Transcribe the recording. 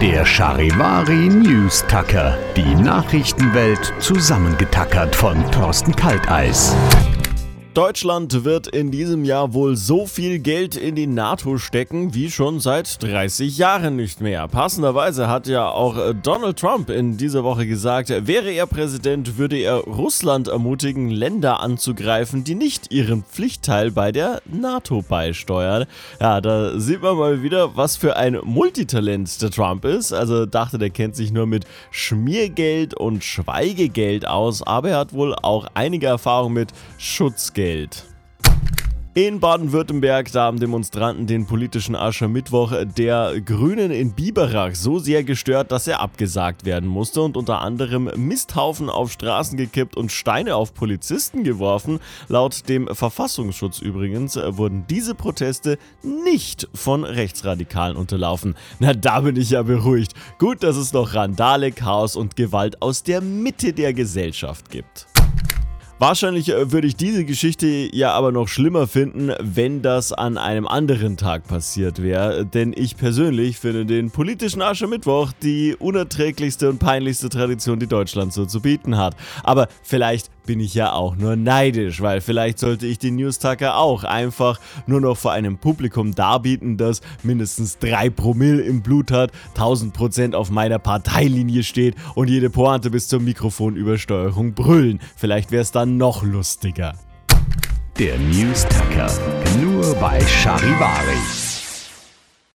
Der Charivari News Tucker. Die Nachrichtenwelt zusammengetackert von Thorsten Kalteis. Deutschland wird in diesem Jahr wohl so viel Geld in die NATO stecken wie schon seit 30 Jahren nicht mehr. Passenderweise hat ja auch äh, Donald Trump in dieser Woche gesagt, wäre er Präsident, würde er Russland ermutigen, Länder anzugreifen, die nicht ihren Pflichtteil bei der NATO beisteuern. Ja, da sieht man mal wieder, was für ein Multitalent der Trump ist. Also dachte, der kennt sich nur mit Schmiergeld und Schweigegeld aus, aber er hat wohl auch einige Erfahrung mit Schutzgeld. Geld. In Baden-Württemberg, da haben Demonstranten den politischen Aschermittwoch der Grünen in Biberach so sehr gestört, dass er abgesagt werden musste und unter anderem Misthaufen auf Straßen gekippt und Steine auf Polizisten geworfen. Laut dem Verfassungsschutz übrigens wurden diese Proteste nicht von Rechtsradikalen unterlaufen. Na, da bin ich ja beruhigt. Gut, dass es noch Randale, Chaos und Gewalt aus der Mitte der Gesellschaft gibt. Wahrscheinlich äh, würde ich diese Geschichte ja aber noch schlimmer finden, wenn das an einem anderen Tag passiert wäre. Denn ich persönlich finde den politischen Aschermittwoch die unerträglichste und peinlichste Tradition, die Deutschland so zu bieten hat. Aber vielleicht bin ich ja auch nur neidisch, weil vielleicht sollte ich den Newstacker auch einfach nur noch vor einem Publikum darbieten, das mindestens 3 Promille im Blut hat, 1000% auf meiner Parteilinie steht und jede Pointe bis zur Mikrofonübersteuerung brüllen. Vielleicht wäre es dann noch lustiger. Der News Tucker. Nur bei Charivari.